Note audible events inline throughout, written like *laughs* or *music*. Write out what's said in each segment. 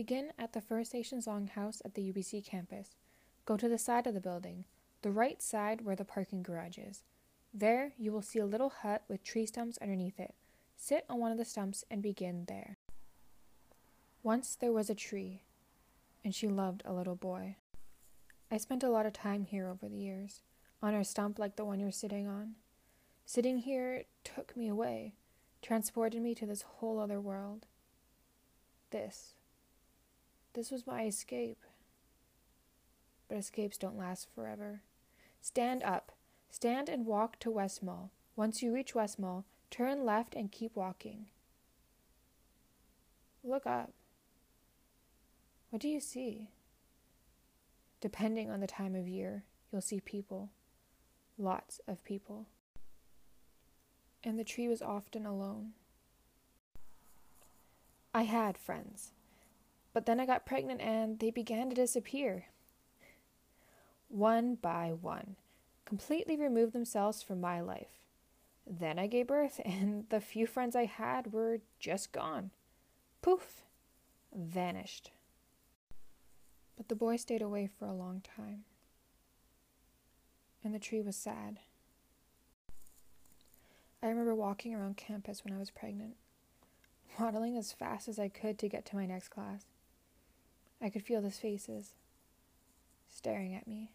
Begin at the First Nations Longhouse at the UBC campus. Go to the side of the building, the right side where the parking garage is. There, you will see a little hut with tree stumps underneath it. Sit on one of the stumps and begin there. Once there was a tree, and she loved a little boy. I spent a lot of time here over the years, on a stump like the one you're sitting on. Sitting here took me away, transported me to this whole other world. This. This was my escape. But escapes don't last forever. Stand up. Stand and walk to West Mall. Once you reach West Mall, turn left and keep walking. Look up. What do you see? Depending on the time of year, you'll see people. Lots of people. And the tree was often alone. I had friends, but then I got pregnant and they began to disappear. One by one, completely removed themselves from my life. Then I gave birth, *laughs* and the few friends I had were just gone. Poof! Vanished. But the boy stayed away for a long time. And the tree was sad. I remember walking around campus when I was pregnant, *laughs* waddling as fast as I could to get to my next class. I could feel the faces staring at me.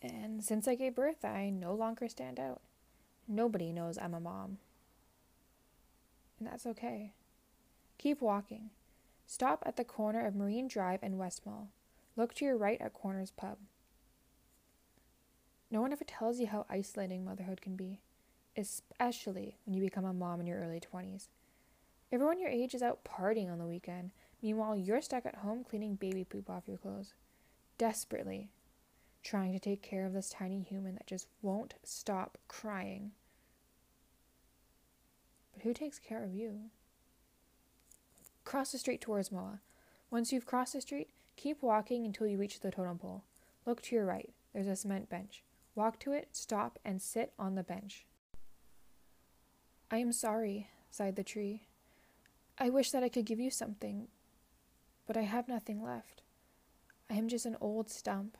And since I gave birth, I no longer stand out. Nobody knows I'm a mom. And that's okay. Keep walking. Stop at the corner of Marine Drive and West Mall. Look to your right at Koerner's Pub. No one ever tells you how isolating motherhood can be, especially when you become a mom in your early 20s. Everyone your age is out partying on the weekend, meanwhile, you're stuck at home cleaning baby poop off your clothes, desperately trying to take care of this tiny human that just won't stop crying. But who takes care of you? Cross the street towards Moa. Once you've crossed the street, keep walking until you reach the totem pole. Look to your right. There's a cement bench. Walk to it, stop, and sit on the bench. I am sorry, sighed the tree. I wish that I could give you something, but I have nothing left. I am just an old stump.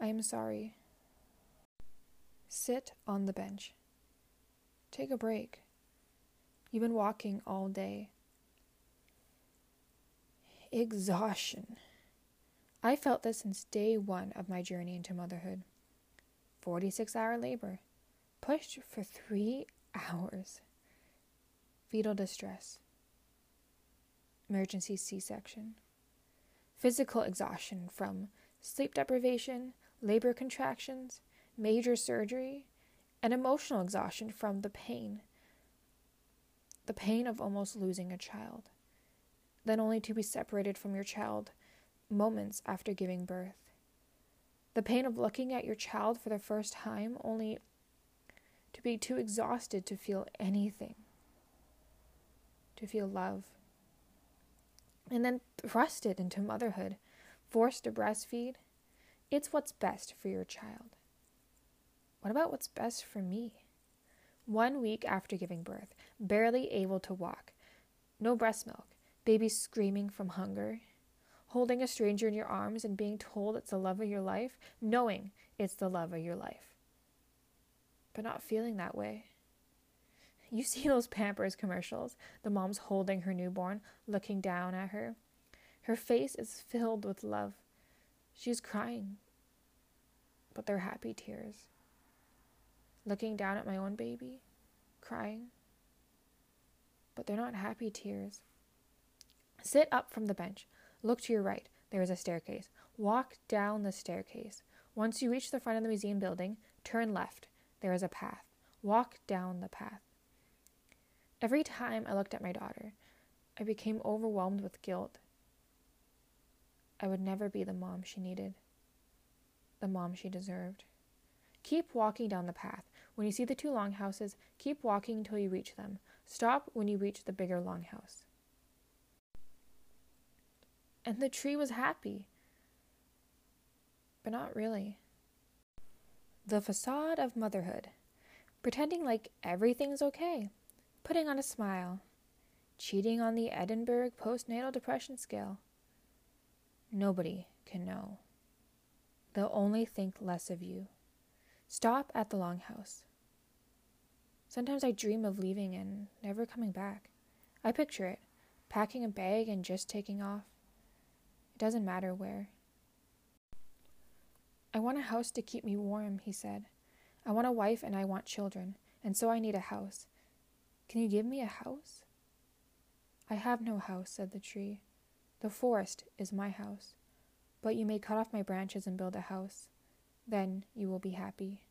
I am sorry. Sit on the bench. Take a break. You've been walking all day exhaustion. I felt this since day one of my journey into motherhood. 46 hour labor, pushed for three *laughs* hours. Fetal distress, emergency C section. Physical exhaustion from sleep deprivation, labor contractions, major surgery, and emotional exhaustion from the pain. The pain of almost losing a child then only to be separated from your child moments after giving birth. The pain of looking at your child for the first time, only to be too exhausted to feel anything, to feel love. And then thrusted into motherhood, forced to breastfeed. It's what's best for your child. What about what's best for me? One week after giving birth, barely able to walk, no breast milk, baby screaming from hunger, holding a stranger in your arms and being told it's the love of your life, knowing it's the love of your life, but not feeling that way. *laughs* You see those Pampers commercials, the mom's holding her newborn, looking down at her. Her face is filled with love. She's crying, but they're happy tears. Looking down at my own baby, crying, but they're not happy tears. Sit up from the bench. Look to your right. There is a staircase. Walk down the staircase. Once you reach the front of the museum building, turn left. There is a path. Walk down the path. Every time I looked at my daughter, I became overwhelmed with guilt. I would never be the mom she needed, the mom she deserved. Keep walking down the path. When you see the two longhouses, keep walking until you reach them. Stop when you reach the bigger longhouse and the tree was happy. But not really. The facade of motherhood, pretending like everything's okay, putting on a smile, cheating on the Edinburgh postnatal depression scale. Nobody can know. They'll only think less of you. Stop at the longhouse. Sometimes I dream of leaving and never coming back. I picture it, packing a bag and just taking off. It doesn't matter where. I want a house to keep me warm, he said. I want a wife and I want children, and so I need a house. Can you give me a house? I have no house, said the tree. The forest is my house. But you may cut off my branches and build a house. Then you will be happy.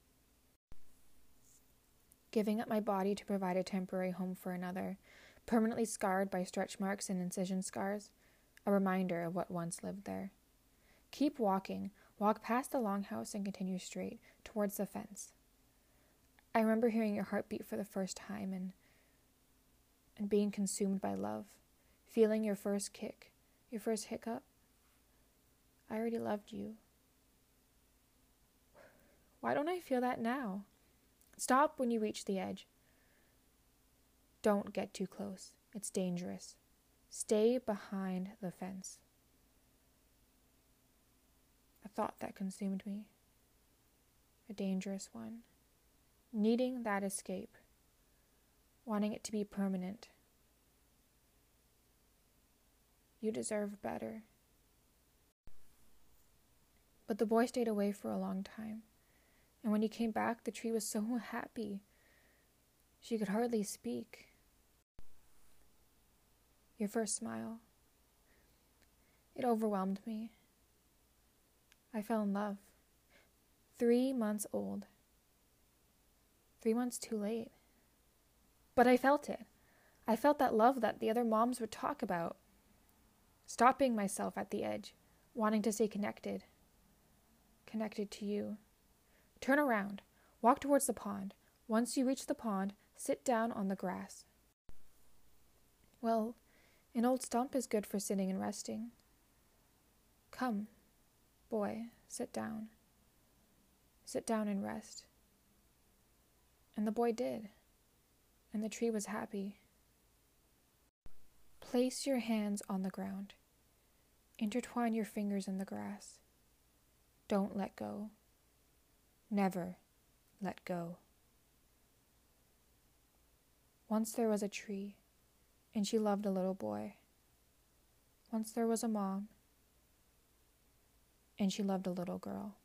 Giving up my body to provide a temporary home for another, permanently scarred by stretch marks and incision scars, a reminder of what once lived there. Keep walking, walk past the longhouse and continue straight towards the fence. I remember hearing your heartbeat for the first time and and being consumed by love, feeling your first kick, your first hiccup. I already loved you. Why don't I feel that now? Stop when you reach the edge. Don't get too close. It's dangerous. Stay behind the fence. A thought that consumed me. A dangerous one. Needing that escape. Wanting it to be permanent. You deserve better. But the boy stayed away for a long time. And when he came back, the tree was so *laughs* happy. She could hardly speak. Your first smile. It overwhelmed me. I fell in love. Three months old. Three months too late. But I felt it. I felt that love that the other moms would talk about. Stopping myself at the edge, wanting to stay connected. Connected to you. Turn around. Walk towards the pond. Once you reach the pond, sit down on the grass. Well, an old stump is good for sitting and resting. Come, boy, sit down. Sit down and rest. And the boy did, and the tree was happy. Place your hands on the ground. Intertwine your fingers in the grass. Don't let go. Never let go. Once there was a tree, and she loved a little boy. Once there was a mom, and she loved a little girl.